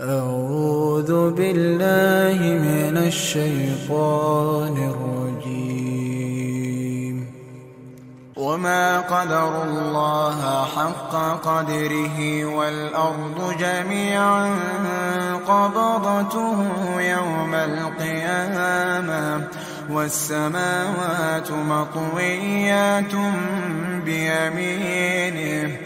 أعوذ بالله من الشيطان الرجيم. وما قدر الله حق قدره والأرض جميعا قبضته يوم القيامة والسماوات مطويات بيمينه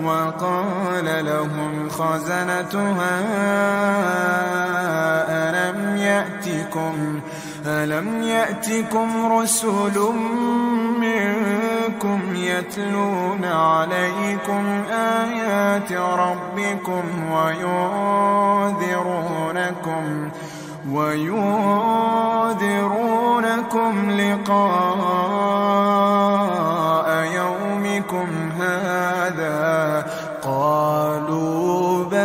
وقال لهم خزنتها ألم يأتكم ألم يأتكم رسل منكم يتلون عليكم آيات ربكم وينذرونكم وينذرونكم لقاء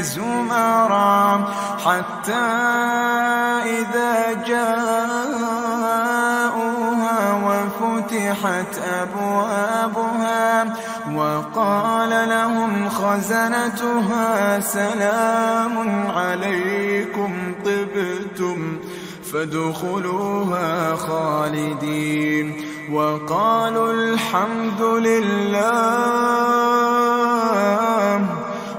زمرا حتى إذا جاءوها وفتحت أبوابها وقال لهم خزنتها سلام عليكم طبتم فادخلوها خالدين. وقالوا الحمد لله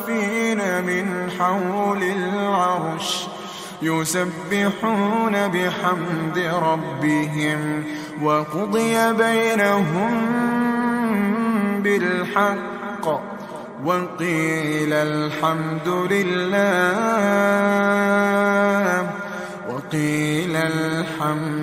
حافين من حول العرش يسبحون بحمد ربهم وقضي بينهم بالحق وقيل الحمد لله وقيل الحمد